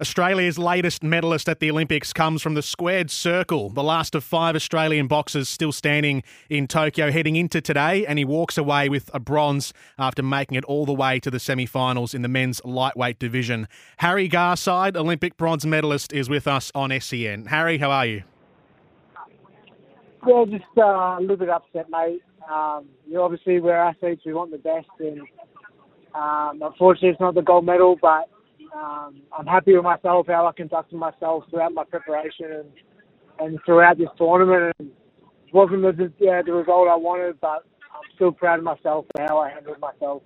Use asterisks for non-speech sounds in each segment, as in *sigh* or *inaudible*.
Australia's latest medalist at the Olympics comes from the squared circle, the last of five Australian boxers still standing in Tokyo heading into today, and he walks away with a bronze after making it all the way to the semi finals in the men's lightweight division. Harry Garside, Olympic bronze medalist, is with us on SEN. Harry, how are you? Well, just uh, a little bit upset, mate. Um, you know, obviously, we're athletes, we want the best, and um, unfortunately, it's not the gold medal, but um, I'm happy with myself, how I conducted myself throughout my preparation and, and throughout this tournament. And it wasn't the, yeah, the result I wanted, but I'm still proud of myself for how I handled myself.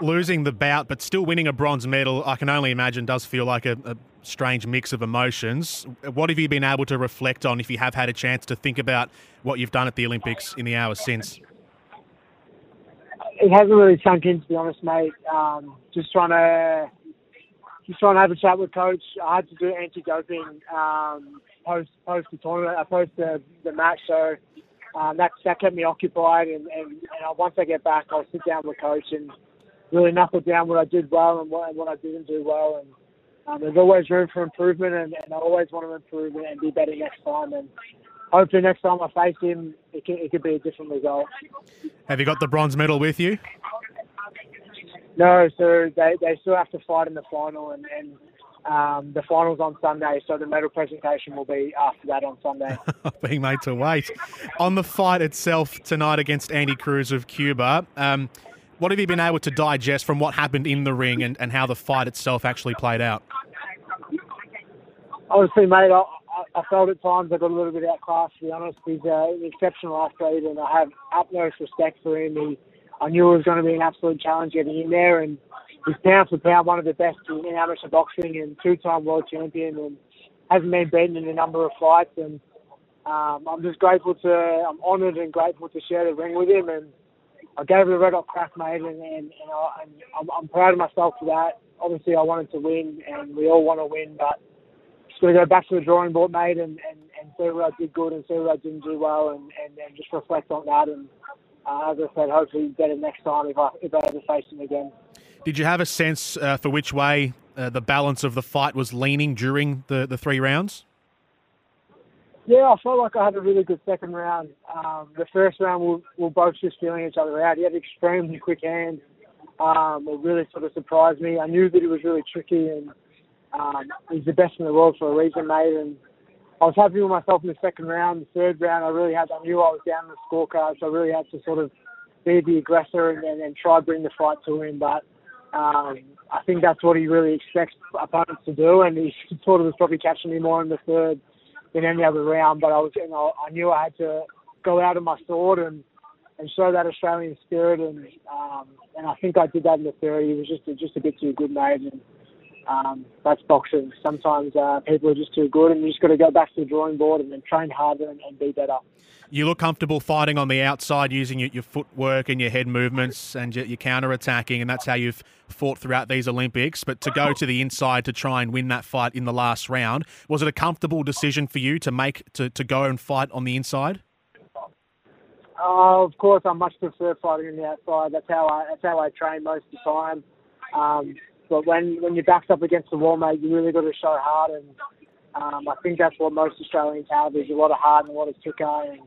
Losing the bout, but still winning a bronze medal, I can only imagine does feel like a, a strange mix of emotions. What have you been able to reflect on if you have had a chance to think about what you've done at the Olympics in the hours since? It hasn't really sunk in, to be honest, mate. Um, just trying to just trying to have a chat with coach. I had to do anti-doping um, post post the tournament, uh, post the, the match. So um, that that kept me occupied. And, and, and once I get back, I'll sit down with coach and really knuckle down what I did well and what, and what I didn't do well. And um, there's always room for improvement, and, and I always want to improve and be better next time. And hopefully, next time I face him, it, can, it could be a different result. Have you got the bronze medal with you? No, so they, they still have to fight in the final, and, and um, the final's on Sunday, so the medal presentation will be after that on Sunday. *laughs* Being made to wait. On the fight itself tonight against Andy Cruz of Cuba, um, what have you been able to digest from what happened in the ring and, and how the fight itself actually played out? Honestly, mate, I, I felt at times I got a little bit outclassed, to be honest. He's uh, an exceptional athlete, and I have utmost respect for him. He, I knew it was going to be an absolute challenge getting in there, and he's pound for pound one of the best in amateur boxing and two-time world champion, and hasn't been beaten in a number of fights. And um, I'm just grateful to, I'm honoured and grateful to share the ring with him. And I gave it a red hot crack, mate, and, and, and, I, and I'm, I'm proud of myself for that. Obviously, I wanted to win, and we all want to win, but just got to go back to the drawing board, mate, and, and, and see what I did good and see what I didn't do well, and, and, and just reflect on that and uh, as I said, hopefully better next time if I if I ever face him again. Did you have a sense uh, for which way uh, the balance of the fight was leaning during the, the three rounds? Yeah, I felt like I had a really good second round. Um, the first round, we were both just feeling each other out. He had extremely quick hands. Um, it really sort of surprised me. I knew that he was really tricky, and um, he's the best in the world for a reason, mate. And I was happy with myself in the second round. The third round, I really had, I knew I was down in the scorecard, so I really had to sort of be the aggressor and, and, try bring the fight to him. But um, I think that's what he really expects opponents to do, and he *laughs* sort of was probably catching me more in the third than any other round. But I was, you know, I knew I had to go out of my sword and and show that Australian spirit, and um, and I think I did that in the third. He was just just a bit too good, mate. And, um, that's boxing. Sometimes uh, people are just too good, and you just got to go back to the drawing board and then train harder and, and, be better. You look comfortable fighting on the outside using your, your footwork and your head movements and your, your counter attacking, and that's how you've fought throughout these Olympics. But to go to the inside to try and win that fight in the last round, was it a comfortable decision for you to make to, to go and fight on the inside? Uh, of course, I much prefer fighting on the outside. That's how I that's how I train most of the time. Um, but when when your back's up against the wall, mate, you really got to show heart, and um, I think that's what most Australians have is a lot of heart and a lot of kicker. And,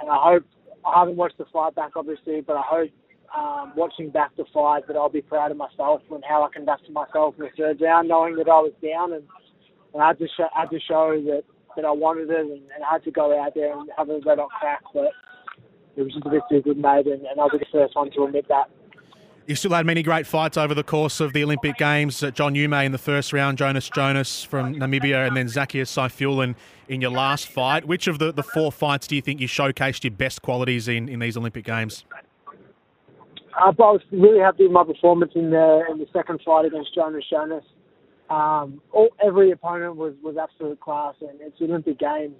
and I hope I haven't watched the fight back, obviously, but I hope um, watching back the fight that I'll be proud of myself and how I conducted myself in the third round, knowing that I was down and, and I had to show, had to show that that I wanted it and, and I had to go out there and have a red hot crack, but it was just a bit too good, mate, and, and I'll be the first one to admit that You still had many great fights over the course of the Olympic Games. Uh, John Ume in the first round, Jonas Jonas from Namibia, and then Zacchaeus Safiullin in your last fight. Which of the, the four fights do you think you showcased your best qualities in, in these Olympic Games? Uh, I was really happy with my performance in the in the second fight against Jonas Jonas. Um, all, every opponent was, was absolute class, and it's the Olympic Games.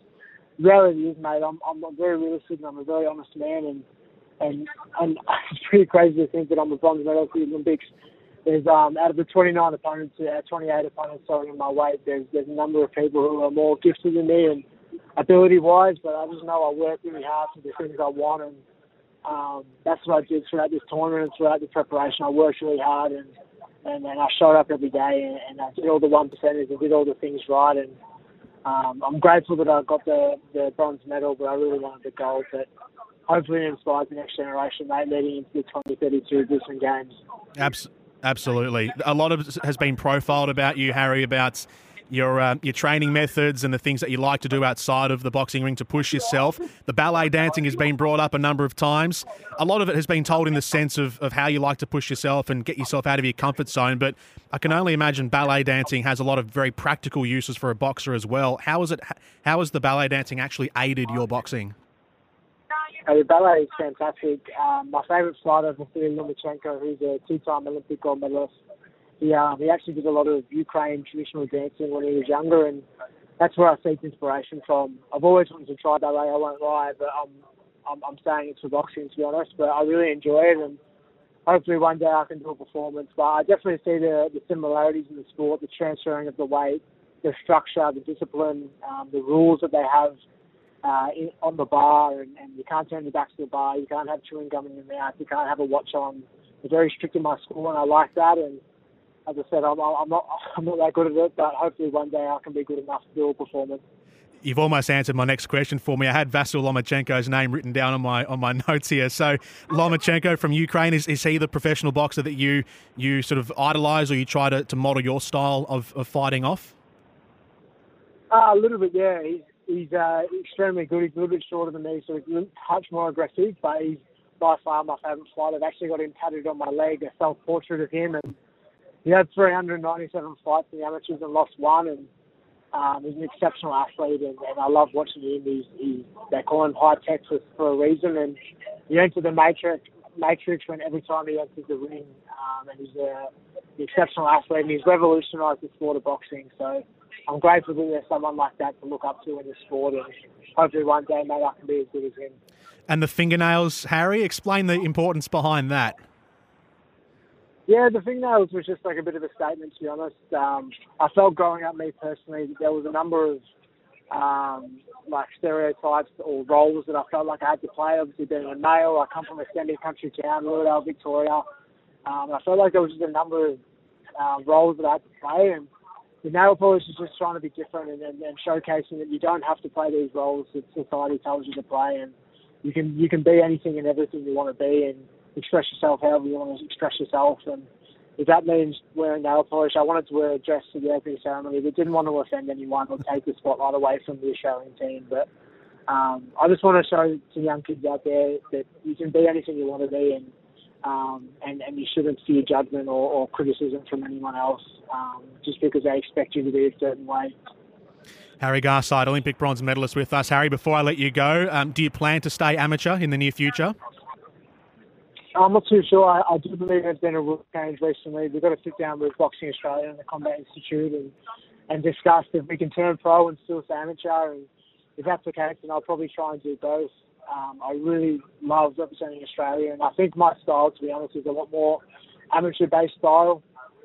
Reality is, mate, I'm, I'm very realistic and I'm a very honest man, and and and *laughs* it's pretty crazy to think that I'm a bronze medalist at the Olympics. There's um out of the 29 opponents, uh, 28 opponents sorry in my weight. There's there's a number of people who are more gifted than me and ability wise, but I just know I work really hard for the things I want, and um, that's what I did throughout this tournament and throughout the preparation. I worked really hard and and, and I showed up every day and, and I did all the one percenters and did all the things right and um, I'm grateful that I got the the bronze medal, but I really wanted the gold. But hopefully it inspires the next generation, mate, leading into the 2032 Brisbane Games. Abs- absolutely. A lot of has been profiled about you, Harry, about your uh, your training methods and the things that you like to do outside of the boxing ring to push yourself. The ballet dancing has been brought up a number of times. A lot of it has been told in the sense of, of how you like to push yourself and get yourself out of your comfort zone. But I can only imagine ballet dancing has a lot of very practical uses for a boxer as well. How is it? How has the ballet dancing actually aided your boxing? The ballet is fantastic. Um, my favourite fighter Vasily Lomachenko, who's a two-time Olympic gold medalist. He um, he actually did a lot of Ukraine traditional dancing when he was younger, and that's where I seek inspiration from. I've always wanted to try ballet. I won't lie, but I'm I'm, I'm saying it's for boxing to be honest. But I really enjoy it, and hopefully one day I can do a performance. But I definitely see the the similarities in the sport, the transferring of the weight, the structure, the discipline, um, the rules that they have uh, in, on the bar, and, and you can't turn your back to the bar. You can't have chewing gum in your mouth. You can't have a watch on. They're very strict in my school, and I like that. And as I said, I'm, I'm not *laughs* I'm not that good at it, but hopefully one day I can be good enough to do a performance. You've almost answered my next question for me. I had Vasyl Lomachenko's name written down on my on my *laughs* notes here. So Lomachenko from Ukraine is, is he the professional boxer that you you sort of idolise or you try to, to model your style of, of fighting off? Uh, a little bit, yeah. He's he's uh, extremely good. He's a little bit shorter than me, so he's a touch more aggressive. But he's by far my favourite fighter. I've actually got him tattooed on my leg, a self portrait of him, and he had 397 fights in the amateurs and lost one. And um, he's an exceptional athlete, and, and I love watching him. He's, he's they call him high for, for a reason, and he entered the matrix matrix when every time he enters the ring, um, and he's a, an exceptional athlete, and he's revolutionised the sport of boxing. So I'm grateful that there's someone like that to look up to in the sport, and hopefully one day maybe I can be as good as him. And the fingernails, Harry, explain the importance behind that. Yeah, the fingernails was just like a bit of a statement, to be honest. Um, I felt growing up, me personally, that there was a number of um, like stereotypes or roles that I felt like I had to play. Obviously, being a male, I come from a semi country town, Lilydale, Victoria. Um, I felt like there was just a number of uh, roles that I had to play, and the nail polish is just trying to be different and, and, and showcasing that you don't have to play these roles that society tells you to play, and you can you can be anything and everything you want to be, and express yourself however you want to express yourself. And if that means wearing nail polish, I wanted to wear a dress to the opening ceremony, but didn't want to offend anyone or take the spotlight away from the Australian team. But um, I just want to show to young kids out there that you can be anything you want to be, and um, and, and you shouldn't fear judgment or, or criticism from anyone else um, just because they expect you to be a certain way. Harry Garside, Olympic bronze medalist with us. Harry, before I let you go, um, do you plan to stay amateur in the near future? I'm not too sure. I, I do believe there's been a rule change recently. We've got to sit down with Boxing Australia and the Combat Institute and, and discuss if we can turn pro and still stay amateur. And if that's the case, then I'll probably try and do both. Um, I really love representing Australia, and I think my style, to be honest, is a lot more amateur-based style.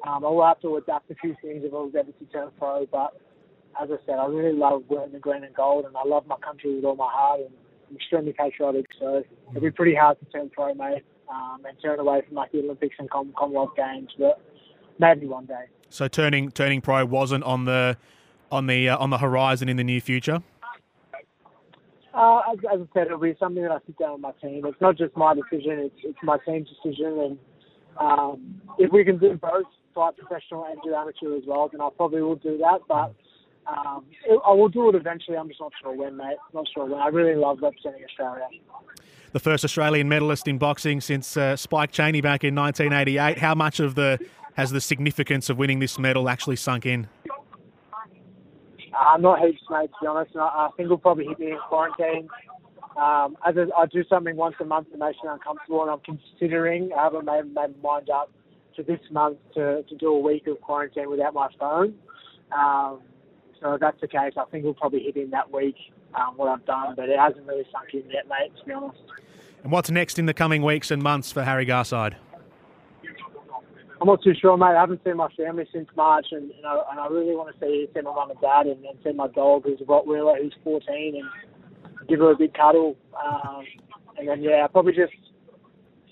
Um, I will have to adapt a few things if I was ever to turn pro, but as I said, I really love wearing the green and gold, and I love my country with all my heart, and I'm extremely patriotic. So it'll be pretty hard to turn pro, mate, um, and turn away from like the Olympics and Commonwealth Games, but maybe one day. So turning turning pro wasn't on the on the uh, on the horizon in the near future. Uh, as, as, I said, it'll be something that I sit down with my team. It's not just my decision; it's it's my team's decision. And um, if we can do both, fight professional and do amateur as well, then I probably will do that. But um, it, I will do it eventually. I'm just not sure when, mate. Not sure when. I really love representing Australia. the first Australian medalist in boxing since uh, Spike Cheney back in 1988. How much of the has the significance of winning this medal actually sunk in? Uh, not heaps, mate, to be honest. I, I think we'll probably hit me in quarantine. Um, as a, I do something once a month that makes me uncomfortable, and I'm considering, I haven't made, made my mind up to this month to, to do a week of quarantine without my phone. Um, so if that's the case, I think we'll probably hit in that week um, what I've done, but it hasn't really sunk in yet, mate, to be honest. And what's next in the coming weeks and months for Harry Garside? I'm not too sure, mate. I haven't seen my family since March, and, and, I, and I really want to see, see my mum and dad and, and see my dog, who's a Rottweiler, who's 14, and give her a big cuddle. Um, and then, yeah, probably just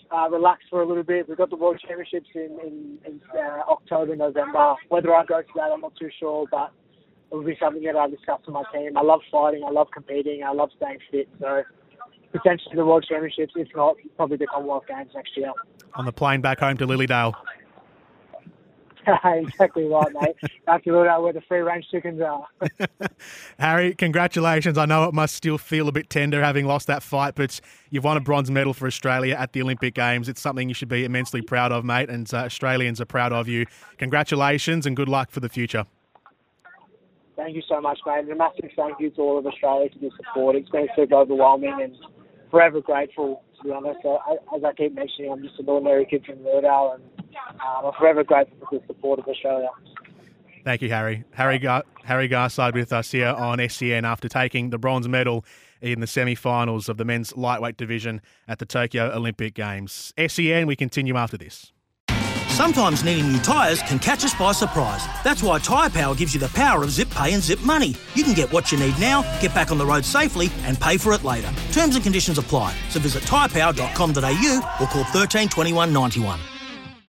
uh, relax for a little bit. We've got the World Championships in, in, in uh, October, November. Whether I go to that, I'm not too sure, but it will be something that I discuss with my team. I love fighting, I love competing, I love staying fit. So potentially the World Championships, if not, probably the Commonwealth Games next year. On the plane back home to Lilydale. *laughs* exactly right, mate. Back to Lilydale where the free range chickens are. *laughs* Harry, congratulations. I know it must still feel a bit tender having lost that fight, but you've won a bronze medal for Australia at the Olympic Games. It's something you should be immensely proud of, mate, and uh, Australians are proud of you. Congratulations and good luck for the future. Thank you so much, mate. And a massive thank you to all of Australia for your support. It's been super overwhelming and forever grateful, to be honest. as I keep mentioning, I'm just an ordinary kid from Lilydale and um, I'm forever grateful for the support of Australia. Thank you, Harry. Harry, Gar- Harry Garside with us here on SEN after taking the bronze medal in the semi-finals of the men's lightweight division at the Tokyo Olympic Games. SEN, we continue after this. Sometimes needing new tyres can catch us by surprise. That's why Tyre Power gives you the power of zip pay and zip money. You can get what you need now, get back on the road safely, and pay for it later. Terms and conditions apply. So visit tyrepower.com.au or call 13 21 91.